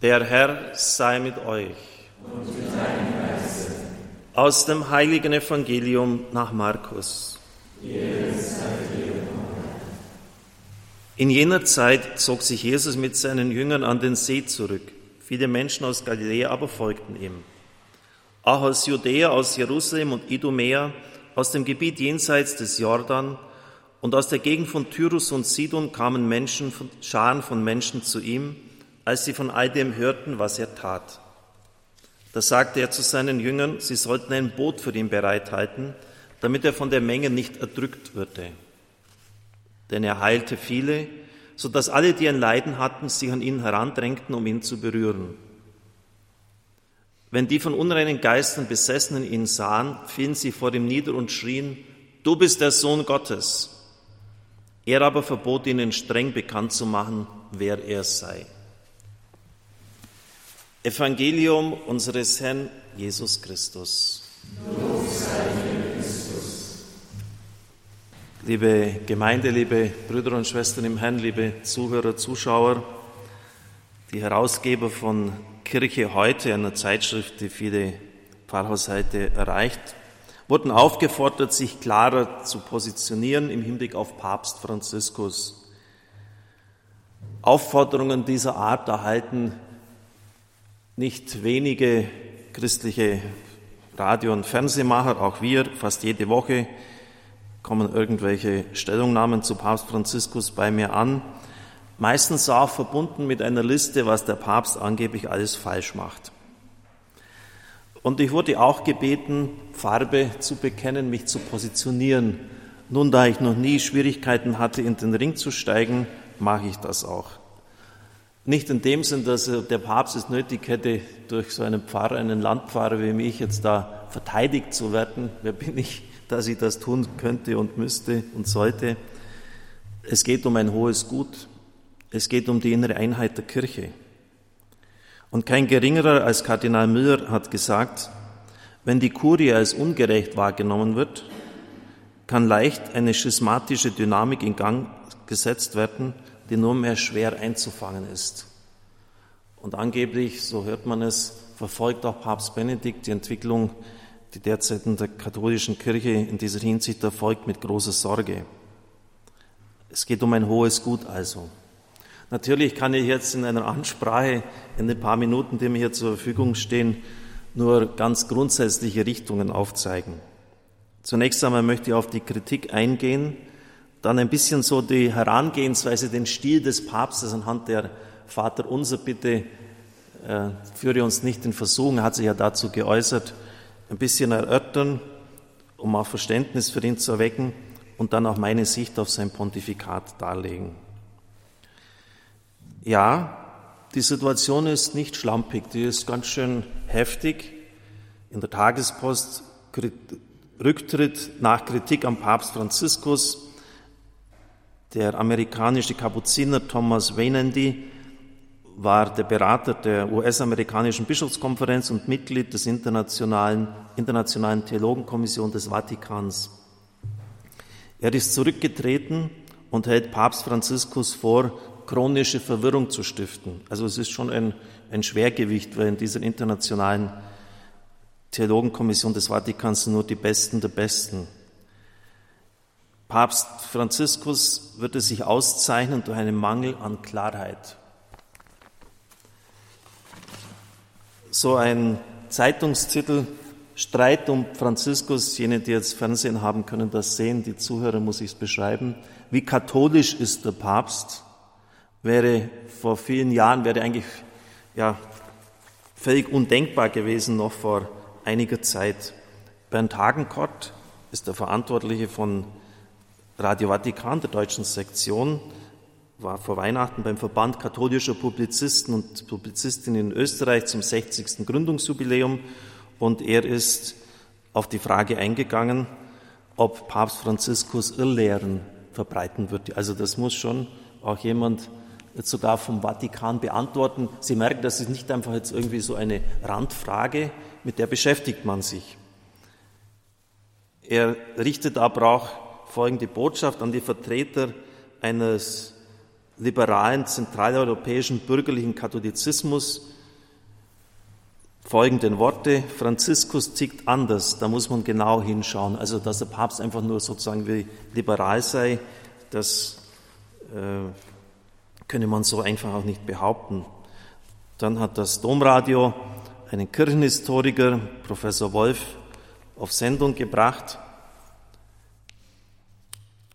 Der Herr sei mit euch. Und mit deinem Geiste. Aus dem heiligen Evangelium nach Markus. In jener Zeit zog sich Jesus mit seinen Jüngern an den See zurück. Viele Menschen aus Galiläa aber folgten ihm. Auch aus Judäa, aus Jerusalem und Idumea, aus dem Gebiet jenseits des Jordan und aus der Gegend von Tyrus und Sidon kamen Menschen, Scharen von Menschen zu ihm, als sie von all dem hörten, was er tat. Da sagte er zu seinen Jüngern, sie sollten ein Boot für ihn bereithalten, damit er von der Menge nicht erdrückt würde. Denn er heilte viele, so dass alle, die ein Leiden hatten, sich an ihn herandrängten, um ihn zu berühren. Wenn die von unreinen Geistern Besessenen ihn sahen, fielen sie vor ihm nieder und schrien, du bist der Sohn Gottes. Er aber verbot ihnen streng bekannt zu machen, wer er sei. Evangelium unseres Herrn Jesus Christus. Liebe Gemeinde, liebe Brüder und Schwestern im Herrn, liebe Zuhörer, Zuschauer, die Herausgeber von Kirche heute, einer Zeitschrift, die viele Pfarrhaushalte erreicht, wurden aufgefordert, sich klarer zu positionieren im Hinblick auf Papst Franziskus. Aufforderungen dieser Art erhalten nicht wenige christliche Radio- und Fernsehmacher, auch wir, fast jede Woche kommen irgendwelche Stellungnahmen zu Papst Franziskus bei mir an, meistens auch verbunden mit einer Liste, was der Papst angeblich alles falsch macht. Und ich wurde auch gebeten, Farbe zu bekennen, mich zu positionieren. Nun, da ich noch nie Schwierigkeiten hatte, in den Ring zu steigen, mache ich das auch. Nicht in dem Sinn, dass der Papst es nötig hätte, durch so einen Pfarrer, einen Landpfarrer wie mich jetzt da verteidigt zu werden. Wer bin ich, dass ich das tun könnte und müsste und sollte? Es geht um ein hohes Gut. Es geht um die innere Einheit der Kirche. Und kein geringerer als Kardinal Müller hat gesagt, wenn die Kurie als ungerecht wahrgenommen wird, kann leicht eine schismatische Dynamik in Gang gesetzt werden, die nur mehr schwer einzufangen ist. Und angeblich, so hört man es, verfolgt auch Papst Benedikt die Entwicklung, die derzeit in der katholischen Kirche in dieser Hinsicht erfolgt, mit großer Sorge. Es geht um ein hohes Gut also. Natürlich kann ich jetzt in einer Ansprache in den paar Minuten, die mir hier zur Verfügung stehen, nur ganz grundsätzliche Richtungen aufzeigen. Zunächst einmal möchte ich auf die Kritik eingehen, dann ein bisschen so die Herangehensweise, den Stil des Papstes anhand der Vater unser Bitte, äh, führe uns nicht in Versuchung, hat sich ja dazu geäußert, ein bisschen erörtern, um auch Verständnis für ihn zu erwecken und dann auch meine Sicht auf sein Pontifikat darlegen. Ja, die Situation ist nicht schlampig, die ist ganz schön heftig. In der Tagespost Rücktritt nach Kritik am Papst Franziskus, der amerikanische Kapuziner Thomas Weinandy war der Berater der US-amerikanischen Bischofskonferenz und Mitglied des Internationalen, Internationalen Theologenkommission des Vatikans. Er ist zurückgetreten und hält Papst Franziskus vor, chronische Verwirrung zu stiften. Also es ist schon ein, ein Schwergewicht, weil in dieser internationalen Theologenkommission des Vatikans nur die Besten der Besten Papst Franziskus wird es sich auszeichnen durch einen Mangel an Klarheit. So ein Zeitungstitel, Streit um Franziskus, jene, die jetzt Fernsehen haben, können das sehen, die Zuhörer muss ich es beschreiben. Wie katholisch ist der Papst? Wäre vor vielen Jahren, wäre eigentlich, ja, völlig undenkbar gewesen, noch vor einiger Zeit. Bernd Hagenkort ist der Verantwortliche von Radio Vatikan der deutschen Sektion war vor Weihnachten beim Verband katholischer Publizisten und Publizistinnen in Österreich zum 60. Gründungsjubiläum und er ist auf die Frage eingegangen, ob Papst Franziskus Irrlehren verbreiten würde. Also das muss schon auch jemand sogar vom Vatikan beantworten. Sie merken, das ist nicht einfach jetzt irgendwie so eine Randfrage, mit der beschäftigt man sich. Er richtet aber auch folgende Botschaft an die Vertreter eines liberalen zentraleuropäischen bürgerlichen Katholizismus folgenden Worte, Franziskus tickt anders, da muss man genau hinschauen. Also, dass der Papst einfach nur sozusagen wie liberal sei, das äh, könne man so einfach auch nicht behaupten. Dann hat das Domradio einen Kirchenhistoriker, Professor Wolf, auf Sendung gebracht.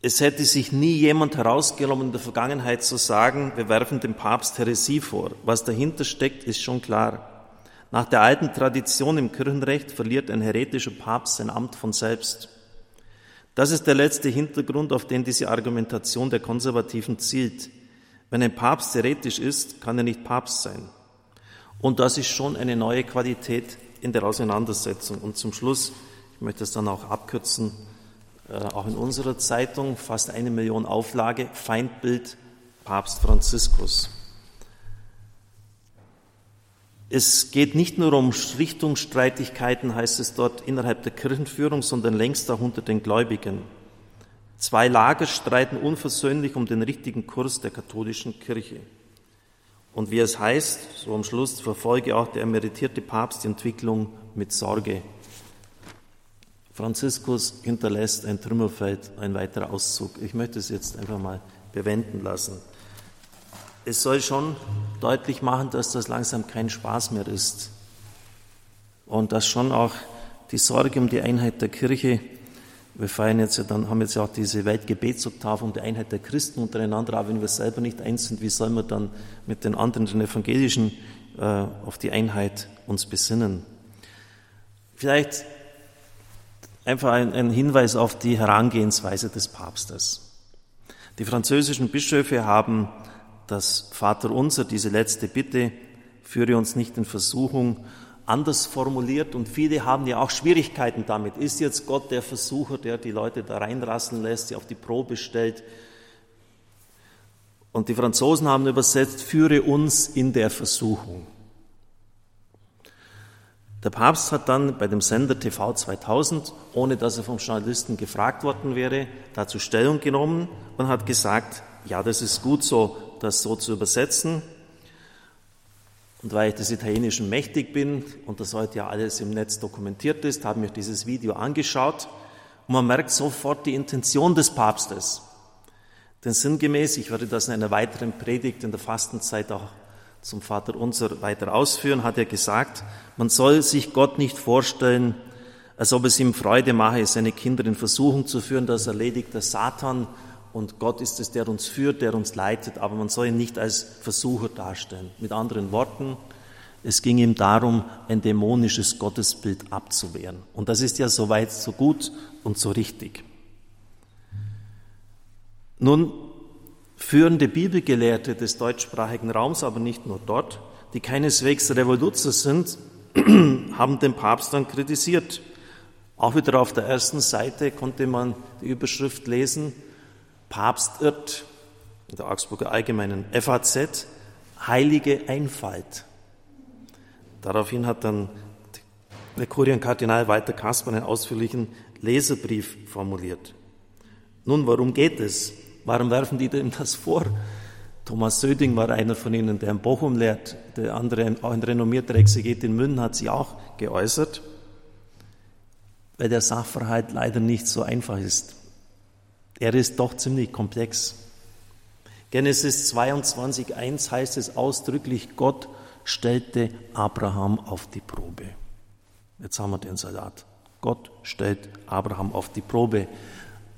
Es hätte sich nie jemand herausgenommen, in der Vergangenheit zu sagen, wir werfen dem Papst Heresie vor. Was dahinter steckt, ist schon klar. Nach der alten Tradition im Kirchenrecht verliert ein heretischer Papst sein Amt von selbst. Das ist der letzte Hintergrund, auf den diese Argumentation der Konservativen zielt. Wenn ein Papst heretisch ist, kann er nicht Papst sein. Und das ist schon eine neue Qualität in der Auseinandersetzung. Und zum Schluss, ich möchte es dann auch abkürzen, auch in unserer Zeitung fast eine Million Auflage, Feindbild Papst Franziskus. Es geht nicht nur um Richtungsstreitigkeiten, heißt es dort, innerhalb der Kirchenführung, sondern längst auch unter den Gläubigen. Zwei Lager streiten unversöhnlich um den richtigen Kurs der katholischen Kirche. Und wie es heißt, so am Schluss verfolge auch der emeritierte Papst die Entwicklung mit Sorge. Franziskus hinterlässt ein Trümmerfeld, ein weiterer Auszug. Ich möchte es jetzt einfach mal bewenden lassen es soll schon deutlich machen, dass das langsam kein Spaß mehr ist und dass schon auch die Sorge um die Einheit der Kirche, wir feiern jetzt ja dann, haben jetzt ja auch diese Weltgebetsoktave um die Einheit der Christen untereinander, aber wenn wir selber nicht eins sind, wie sollen wir dann mit den anderen, den Evangelischen, äh, auf die Einheit uns besinnen? Vielleicht einfach ein, ein Hinweis auf die Herangehensweise des Papstes. Die französischen Bischöfe haben das Vaterunser, diese letzte Bitte, führe uns nicht in Versuchung, anders formuliert und viele haben ja auch Schwierigkeiten damit. Ist jetzt Gott der Versucher, der die Leute da reinrasseln lässt, sie auf die Probe stellt? Und die Franzosen haben übersetzt, führe uns in der Versuchung. Der Papst hat dann bei dem Sender TV 2000, ohne dass er vom Journalisten gefragt worden wäre, dazu Stellung genommen und hat gesagt, ja, das ist gut so, das so zu übersetzen. Und weil ich des Italienischen mächtig bin und das heute ja alles im Netz dokumentiert ist, habe ich mir dieses Video angeschaut und man merkt sofort die Intention des Papstes. Denn sinngemäß, ich werde das in einer weiteren Predigt in der Fastenzeit auch zum Vater unser weiter ausführen, hat er gesagt, man soll sich Gott nicht vorstellen, als ob es ihm Freude mache, seine Kinder in Versuchung zu führen, das erledigt der Satan und Gott ist es, der uns führt, der uns leitet, aber man soll ihn nicht als Versucher darstellen. Mit anderen Worten, es ging ihm darum, ein dämonisches Gottesbild abzuwehren. Und das ist ja soweit so gut und so richtig. Nun, führende Bibelgelehrte des deutschsprachigen Raums, aber nicht nur dort, die keineswegs Revoluzer sind, haben den Papst dann kritisiert. Auch wieder auf der ersten Seite konnte man die Überschrift lesen, Papst irrt, in der Augsburger Allgemeinen FAZ, heilige Einfalt. Daraufhin hat dann der Kurienkardinal Walter Kasper einen ausführlichen Leserbrief formuliert. Nun, worum geht es? Warum werfen die dem das vor? Thomas Söding war einer von ihnen, der in Bochum lehrt. Der andere, auch ein renommierter Exeget in München, hat sich auch geäußert, weil der Sachverhalt leider nicht so einfach ist. Er ist doch ziemlich komplex. Genesis 22.1 heißt es ausdrücklich, Gott stellte Abraham auf die Probe. Jetzt haben wir den Salat. Gott stellt Abraham auf die Probe.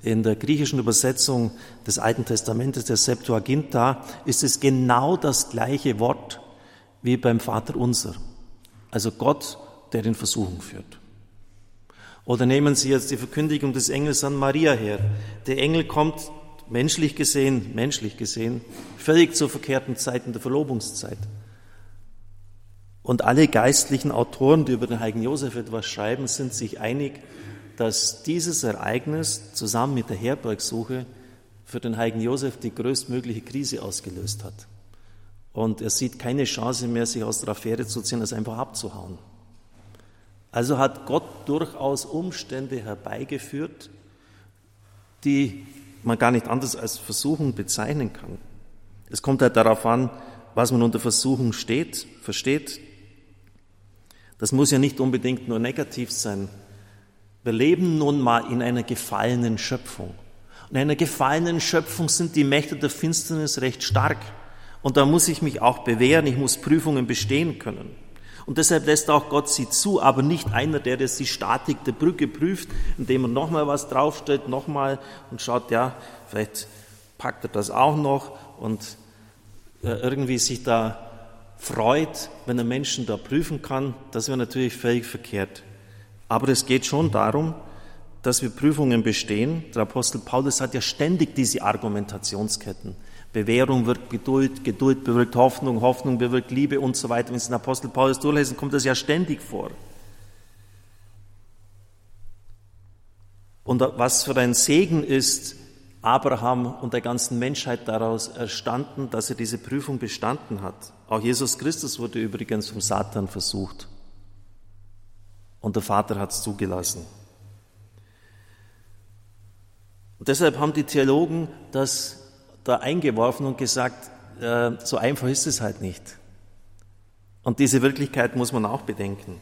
In der griechischen Übersetzung des Alten Testamentes, der Septuaginta, ist es genau das gleiche Wort wie beim Vater unser. Also Gott, der in Versuchung führt. Oder nehmen Sie jetzt die Verkündigung des Engels an Maria her. Der Engel kommt menschlich gesehen, menschlich gesehen, völlig zur verkehrten Zeit in der Verlobungszeit. Und alle geistlichen Autoren, die über den heiligen Josef etwas schreiben, sind sich einig, dass dieses Ereignis zusammen mit der Herbergsuche für den heiligen Josef die größtmögliche Krise ausgelöst hat. Und er sieht keine Chance mehr, sich aus der Affäre zu ziehen, als einfach abzuhauen. Also hat Gott durchaus Umstände herbeigeführt, die man gar nicht anders als Versuchung bezeichnen kann. Es kommt halt darauf an, was man unter Versuchung steht, versteht. Das muss ja nicht unbedingt nur negativ sein. Wir leben nun mal in einer gefallenen Schöpfung. In einer gefallenen Schöpfung sind die Mächte der Finsternis recht stark. Und da muss ich mich auch bewähren, ich muss Prüfungen bestehen können. Und deshalb lässt auch Gott sie zu, aber nicht einer, der das die Statik der Brücke prüft, indem er nochmal was draufstellt, nochmal und schaut, ja, vielleicht packt er das auch noch und äh, irgendwie sich da freut, wenn er Menschen da prüfen kann. Das wäre natürlich völlig verkehrt. Aber es geht schon darum, dass wir Prüfungen bestehen. Der Apostel Paulus hat ja ständig diese Argumentationsketten. Bewährung wirkt Geduld, Geduld bewirkt Hoffnung, Hoffnung bewirkt Liebe und so weiter. Wenn Sie den Apostel Paulus durchlesen, kommt das ja ständig vor. Und was für ein Segen ist Abraham und der ganzen Menschheit daraus erstanden, dass er diese Prüfung bestanden hat. Auch Jesus Christus wurde übrigens vom Satan versucht. Und der Vater hat es zugelassen. Und deshalb haben die Theologen das da eingeworfen und gesagt, äh, so einfach ist es halt nicht. Und diese Wirklichkeit muss man auch bedenken.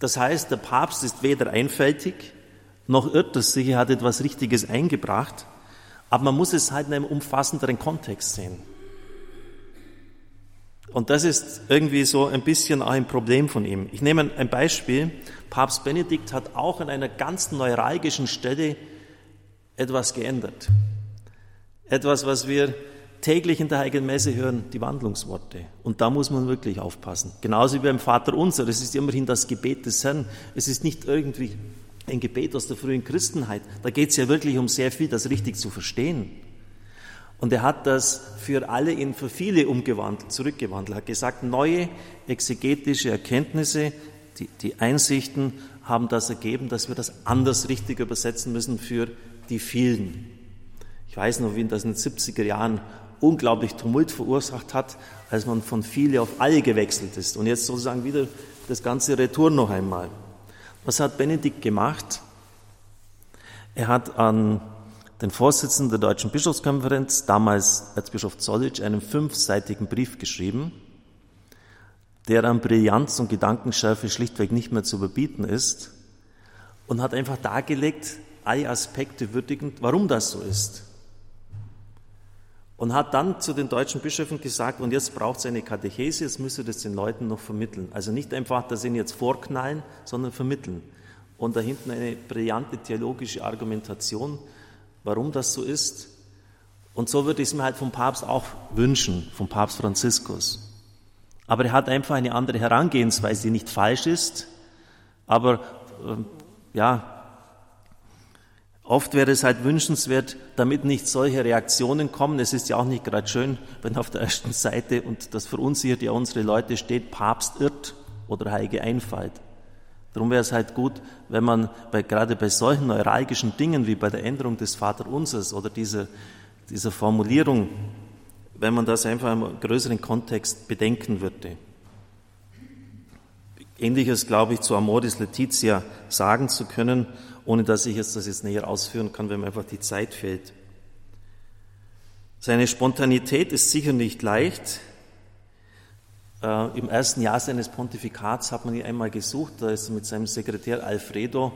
Das heißt, der Papst ist weder einfältig, noch irrt er sich, er hat etwas Richtiges eingebracht, aber man muss es halt in einem umfassenderen Kontext sehen. Und das ist irgendwie so ein bisschen auch ein Problem von ihm. Ich nehme ein Beispiel. Papst Benedikt hat auch an einer ganz neuralgischen Stelle etwas geändert. Etwas, was wir täglich in der Heiligen Messe hören, die Wandlungsworte. Und da muss man wirklich aufpassen. Genauso wie beim Vater Unser. Es ist immerhin das Gebet des Herrn. Es ist nicht irgendwie ein Gebet aus der frühen Christenheit. Da geht es ja wirklich um sehr viel, das richtig zu verstehen. Und er hat das für alle in für viele umgewandelt, zurückgewandelt. Hat gesagt, neue exegetische Erkenntnisse, die, die Einsichten haben das ergeben, dass wir das anders richtig übersetzen müssen für die vielen. Ich weiß noch, wie das in den 70er Jahren unglaublich Tumult verursacht hat, als man von viele auf alle gewechselt ist. Und jetzt sozusagen wieder das ganze Retour noch einmal. Was hat Benedikt gemacht? Er hat an den Vorsitzenden der Deutschen Bischofskonferenz, damals Erzbischof Zollitsch, einen fünfseitigen Brief geschrieben, der an Brillanz und Gedankenschärfe schlichtweg nicht mehr zu überbieten ist, und hat einfach dargelegt, alle Aspekte würdigend, warum das so ist und hat dann zu den deutschen Bischöfen gesagt, und jetzt braucht es eine Katechese, jetzt müsst ihr das den Leuten noch vermitteln. Also nicht einfach, dass sie ihnen jetzt vorknallen, sondern vermitteln. Und da hinten eine brillante theologische Argumentation, warum das so ist. Und so würde ich es mir halt vom Papst auch wünschen, vom Papst Franziskus. Aber er hat einfach eine andere Herangehensweise, die nicht falsch ist, aber äh, ja, Oft wäre es halt wünschenswert, damit nicht solche Reaktionen kommen. Es ist ja auch nicht gerade schön, wenn auf der ersten Seite, und das verunsichert ja unsere Leute, steht, Papst irrt oder heilige Einfalt. Darum wäre es halt gut, wenn man bei, gerade bei solchen neuralgischen Dingen wie bei der Änderung des Vaterunsers oder dieser, dieser Formulierung, wenn man das einfach im größeren Kontext bedenken würde. Ähnliches, glaube ich, zu Amoris Letizia sagen zu können ohne dass ich das jetzt näher ausführen kann, wenn mir einfach die Zeit fehlt. Seine Spontanität ist sicher nicht leicht. Äh, Im ersten Jahr seines Pontifikats hat man ihn einmal gesucht, da ist er mit seinem Sekretär Alfredo,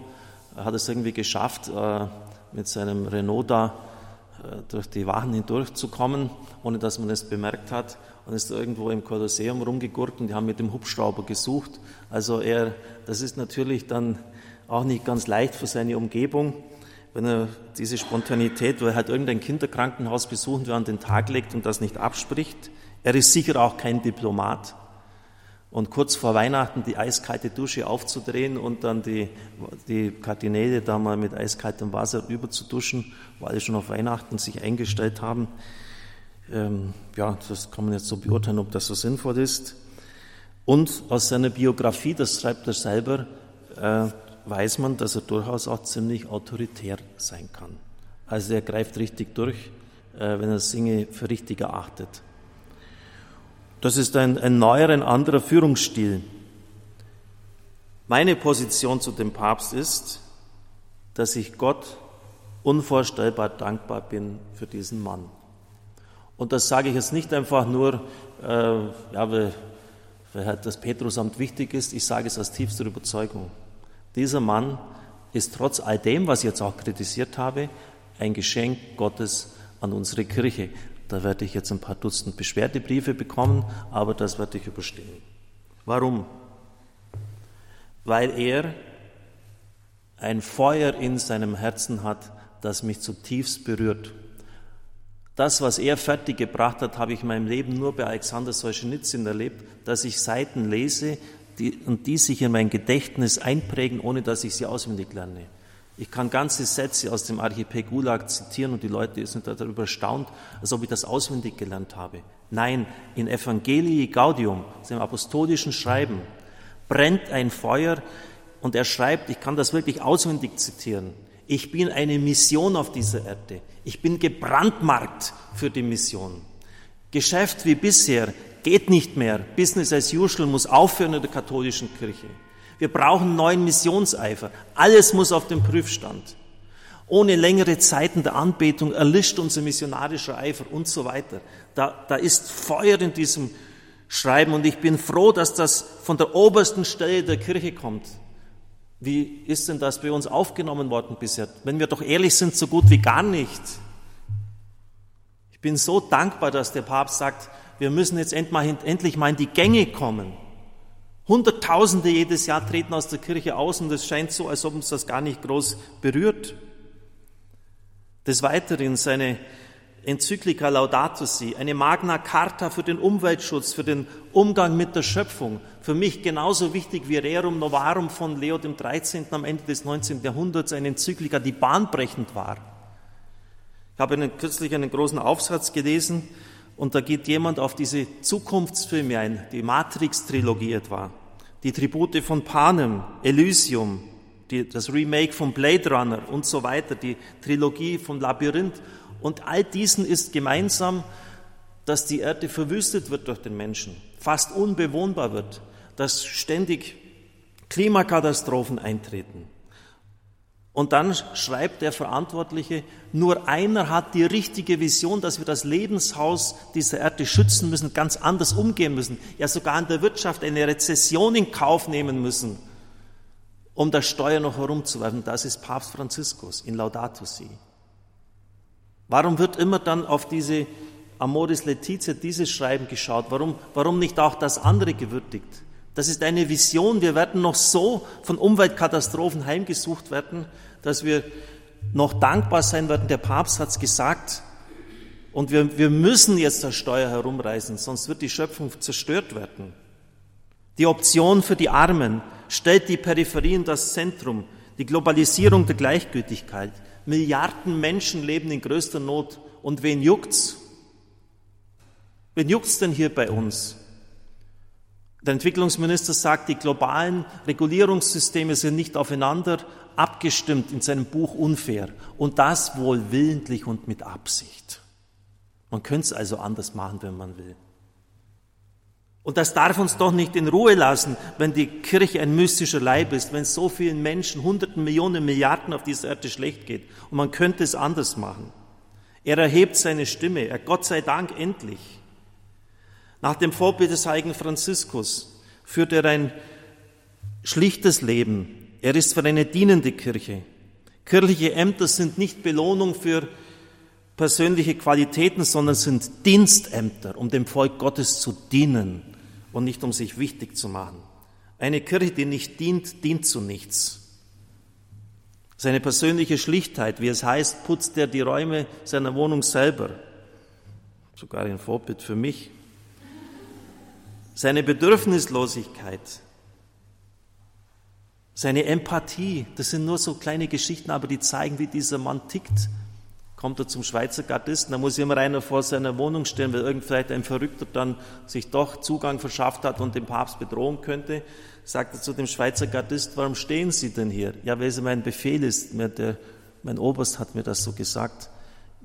hat es irgendwie geschafft, äh, mit seinem Renault da äh, durch die Wachen hindurchzukommen, ohne dass man es bemerkt hat und ist irgendwo im Kolosseum rumgegurkt und die haben mit dem Hubschrauber gesucht. Also er, das ist natürlich dann auch nicht ganz leicht für seine Umgebung, wenn er diese Spontanität, weil er halt irgendein Kinderkrankenhaus besuchen will, an den Tag legt und das nicht abspricht. Er ist sicher auch kein Diplomat. Und kurz vor Weihnachten die eiskalte Dusche aufzudrehen und dann die, die Kardinäle da mal mit eiskaltem Wasser überzuduschen, weil sie schon auf Weihnachten sich eingestellt haben. Ähm, ja, das kann man jetzt so beurteilen, ob das so sinnvoll ist. Und aus seiner Biografie, das schreibt er selber, äh, weiß man, dass er durchaus auch ziemlich autoritär sein kann. Also er greift richtig durch, äh, wenn er Singe für richtig erachtet. Das ist ein, ein neuer, ein anderer Führungsstil. Meine Position zu dem Papst ist, dass ich Gott unvorstellbar dankbar bin für diesen Mann. Und das sage ich jetzt nicht einfach nur, äh, ja, weil, weil halt das Petrusamt wichtig ist, ich sage es aus tiefster Überzeugung. Dieser Mann ist trotz all dem, was ich jetzt auch kritisiert habe, ein Geschenk Gottes an unsere Kirche. Da werde ich jetzt ein paar Dutzend Beschwerdebriefe bekommen, aber das werde ich überstehen. Warum? Weil er ein Feuer in seinem Herzen hat, das mich zutiefst berührt. Das, was er fertig gebracht hat, habe ich in meinem Leben nur bei Alexander Solzhenitsyn erlebt, dass ich Seiten lese die, und die sich in mein Gedächtnis einprägen, ohne dass ich sie auswendig lerne. Ich kann ganze Sätze aus dem Archipel Gulag zitieren und die Leute sind darüber erstaunt, als ob ich das auswendig gelernt habe. Nein, in Evangelii Gaudium, dem apostolischen Schreiben, brennt ein Feuer und er schreibt, ich kann das wirklich auswendig zitieren, ich bin eine Mission auf dieser Erde. Ich bin gebrandmarkt für die Mission. Geschäft wie bisher geht nicht mehr. Business as usual muss aufhören in der katholischen Kirche. Wir brauchen neuen Missionseifer. Alles muss auf dem Prüfstand. Ohne längere Zeiten der Anbetung erlischt unser missionarischer Eifer und so weiter. Da, da ist Feuer in diesem Schreiben und ich bin froh, dass das von der obersten Stelle der Kirche kommt. Wie ist denn das bei uns aufgenommen worden bisher? Wenn wir doch ehrlich sind, so gut wie gar nicht. Ich bin so dankbar, dass der Papst sagt, wir müssen jetzt endlich mal in die Gänge kommen. Hunderttausende jedes Jahr treten aus der Kirche aus und es scheint so, als ob uns das gar nicht groß berührt. Des Weiteren seine Enzyklika Laudato Si, eine Magna Carta für den Umweltschutz, für den Umgang mit der Schöpfung. Für mich genauso wichtig wie Rerum Novarum von Leo dem 13. am Ende des 19. Jahrhunderts, eine Enzyklika, die bahnbrechend war. Ich habe kürzlich einen großen Aufsatz gelesen, und da geht jemand auf diese Zukunftsfilme ein, die Matrix-Trilogie etwa, die Tribute von Panem, Elysium, die, das Remake von Blade Runner und so weiter, die Trilogie von Labyrinth. Und all diesen ist gemeinsam, dass die Erde verwüstet wird durch den Menschen, fast unbewohnbar wird, dass ständig Klimakatastrophen eintreten. Und dann schreibt der Verantwortliche, nur einer hat die richtige Vision, dass wir das Lebenshaus dieser Erde schützen müssen, ganz anders umgehen müssen, ja sogar in der Wirtschaft eine Rezession in Kauf nehmen müssen, um das Steuer noch herumzuwerfen. Das ist Papst Franziskus in Laudato Si. Warum wird immer dann auf diese Amoris Laetitia, dieses Schreiben geschaut? Warum, warum nicht auch das andere gewürdigt? Das ist eine Vision. Wir werden noch so von Umweltkatastrophen heimgesucht werden, dass wir noch dankbar sein werden. Der Papst hat es gesagt. Und wir, wir müssen jetzt das Steuer herumreißen, sonst wird die Schöpfung zerstört werden. Die Option für die Armen stellt die Peripherie in das Zentrum, die Globalisierung der Gleichgültigkeit. Milliarden Menschen leben in größter Not. Und wen juckt's? Wen juckt's denn hier bei uns? Der Entwicklungsminister sagt, die globalen Regulierungssysteme sind nicht aufeinander abgestimmt in seinem Buch Unfair. Und das wohl willentlich und mit Absicht. Man könnte es also anders machen, wenn man will. Und das darf uns doch nicht in Ruhe lassen, wenn die Kirche ein mystischer Leib ist, wenn so vielen Menschen, Hunderten, Millionen, Milliarden auf dieser Erde schlecht geht. Und man könnte es anders machen. Er erhebt seine Stimme, er Gott sei Dank endlich. Nach dem Vorbild des heiligen Franziskus führt er ein schlichtes Leben. Er ist für eine dienende Kirche. Kirchliche Ämter sind nicht Belohnung für persönliche Qualitäten, sondern sind Dienstämter, um dem Volk Gottes zu dienen und nicht um sich wichtig zu machen. Eine Kirche, die nicht dient, dient zu nichts. Seine persönliche Schlichtheit, wie es heißt, putzt er die Räume seiner Wohnung selber. Sogar ein Vorbild für mich seine Bedürfnislosigkeit, seine Empathie, das sind nur so kleine Geschichten, aber die zeigen, wie dieser Mann tickt. Kommt er zum Schweizer Gardisten, da muss immer einer vor seiner Wohnung stehen, weil irgend vielleicht ein Verrückter dann sich doch Zugang verschafft hat und den Papst bedrohen könnte. Sagt er zu dem Schweizer Gardist, warum stehen Sie denn hier? Ja, weil es mein Befehl ist, der, mein Oberst hat mir das so gesagt.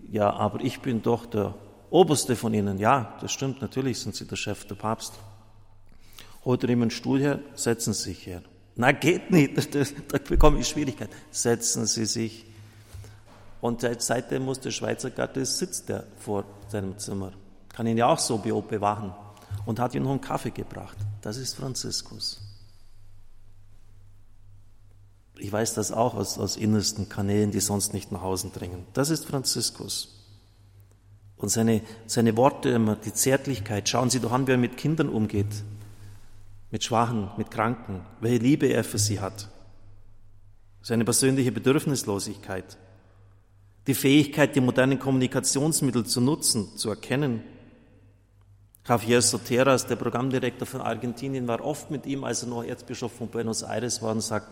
Ja, aber ich bin doch der Oberste von Ihnen. Ja, das stimmt, natürlich sind Sie der Chef, der Papst. Holt er ihm einen Stuhl her, setzen Sie sich her. Na, geht nicht, da bekomme ich Schwierigkeiten. Setzen Sie sich. Und seitdem muss der Schweizer Gatte sitzt er vor seinem Zimmer. kann ihn ja auch so bewachen und hat ihm noch einen Kaffee gebracht. Das ist Franziskus. Ich weiß das auch aus, aus innersten Kanälen, die sonst nicht nach Hause dringen. Das ist Franziskus. Und seine, seine Worte immer, die Zärtlichkeit. Schauen Sie doch an, wie er mit Kindern umgeht. Mit Schwachen, mit Kranken. Welche Liebe er für sie hat. Seine persönliche Bedürfnislosigkeit. Die Fähigkeit, die modernen Kommunikationsmittel zu nutzen, zu erkennen. Javier Soteras, der Programmdirektor von Argentinien, war oft mit ihm, als er noch Erzbischof von Buenos Aires war und sagt,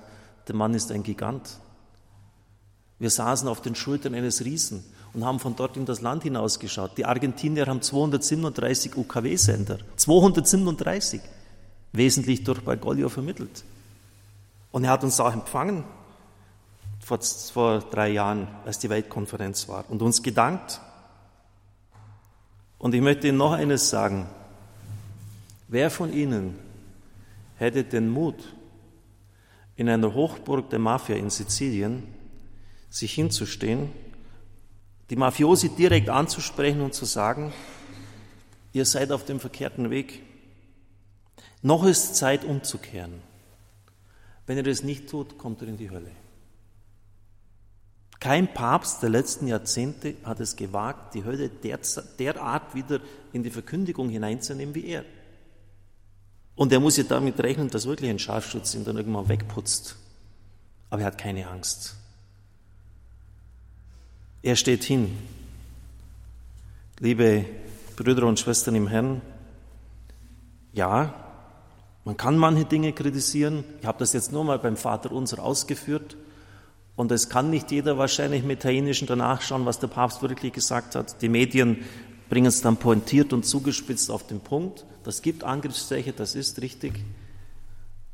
der Mann ist ein Gigant. Wir saßen auf den Schultern eines Riesen und haben von dort in das Land hinausgeschaut. Die Argentinier haben 237 UKW-Sender. 237. Wesentlich durch Bergoglio vermittelt. Und er hat uns auch empfangen vor, vor drei Jahren, als die Weltkonferenz war und uns gedankt. Und ich möchte Ihnen noch eines sagen. Wer von Ihnen hätte den Mut, in einer Hochburg der Mafia in Sizilien sich hinzustehen, die Mafiosi direkt anzusprechen und zu sagen, ihr seid auf dem verkehrten Weg. Noch ist Zeit umzukehren. Wenn ihr das nicht tut, kommt ihr in die Hölle. Kein Papst der letzten Jahrzehnte hat es gewagt, die Hölle derart wieder in die Verkündigung hineinzunehmen wie er. Und er muss ja damit rechnen, dass wirklich ein Scharfschütze ihn dann irgendwann wegputzt. Aber er hat keine Angst. Er steht hin. Liebe Brüder und Schwestern im Herrn, ja, man kann manche Dinge kritisieren. Ich habe das jetzt nur mal beim Vater unser ausgeführt. Und es kann nicht jeder wahrscheinlich mit Italienischen danach schauen, was der Papst wirklich gesagt hat. Die Medien bringen es dann pointiert und zugespitzt auf den Punkt. Das gibt Angriffszeichen, das ist richtig.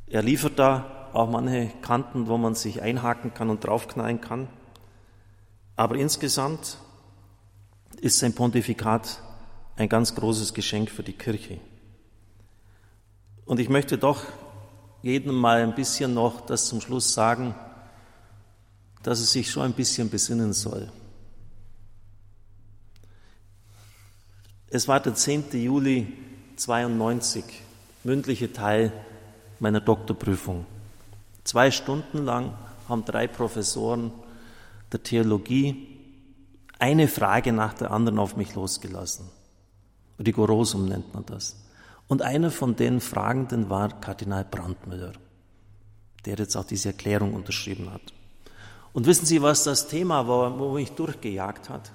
Er liefert da auch manche Kanten, wo man sich einhaken kann und draufknallen kann. Aber insgesamt ist sein Pontifikat ein ganz großes Geschenk für die Kirche. Und ich möchte doch jedem mal ein bisschen noch das zum Schluss sagen, dass es sich schon ein bisschen besinnen soll. Es war der 10. Juli 92, mündliche Teil meiner Doktorprüfung. Zwei Stunden lang haben drei Professoren der Theologie eine Frage nach der anderen auf mich losgelassen. Rigorosum nennt man das. Und einer von den Fragenden war Kardinal Brandmüller, der jetzt auch diese Erklärung unterschrieben hat. Und wissen Sie, was das Thema war, wo mich durchgejagt hat?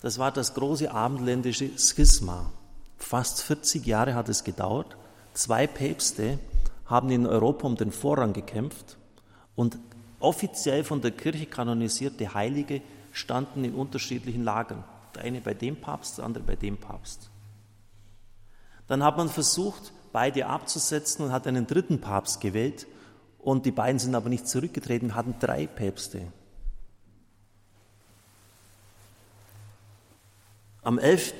Das war das große abendländische Schisma. Fast 40 Jahre hat es gedauert. Zwei Päpste haben in Europa um den Vorrang gekämpft und offiziell von der Kirche kanonisierte Heilige standen in unterschiedlichen Lagern. Der eine bei dem Papst, der andere bei dem Papst. Dann hat man versucht, beide abzusetzen und hat einen dritten Papst gewählt und die beiden sind aber nicht zurückgetreten, hatten drei Päpste. Am 11.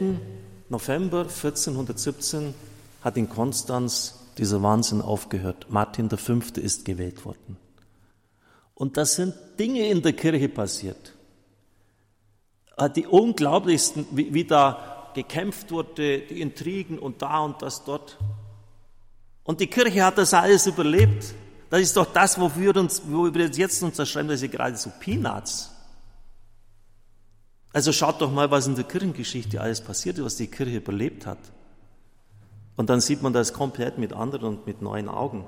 November 1417 hat in Konstanz dieser Wahnsinn aufgehört. Martin V. ist gewählt worden. Und das sind Dinge in der Kirche passiert. Ah, die unglaublichsten, wie, wie da gekämpft wurde, die Intrigen und da und das dort. Und die Kirche hat das alles überlebt. Das ist doch das, wofür uns, wo wir jetzt uns das schreiben, das ist gerade so Peanuts. Also schaut doch mal, was in der Kirchengeschichte alles passiert ist, was die Kirche überlebt hat. Und dann sieht man das komplett mit anderen und mit neuen Augen.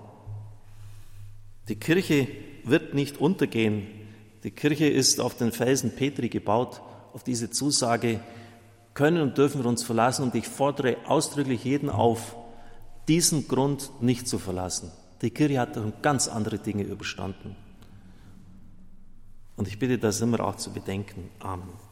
Die Kirche wird nicht untergehen. Die Kirche ist auf den Felsen Petri gebaut. Auf diese Zusage können und dürfen wir uns verlassen. Und ich fordere ausdrücklich jeden auf, diesen Grund nicht zu verlassen. Die Kirche hat ganz andere Dinge überstanden. Und ich bitte das immer auch zu bedenken. Amen.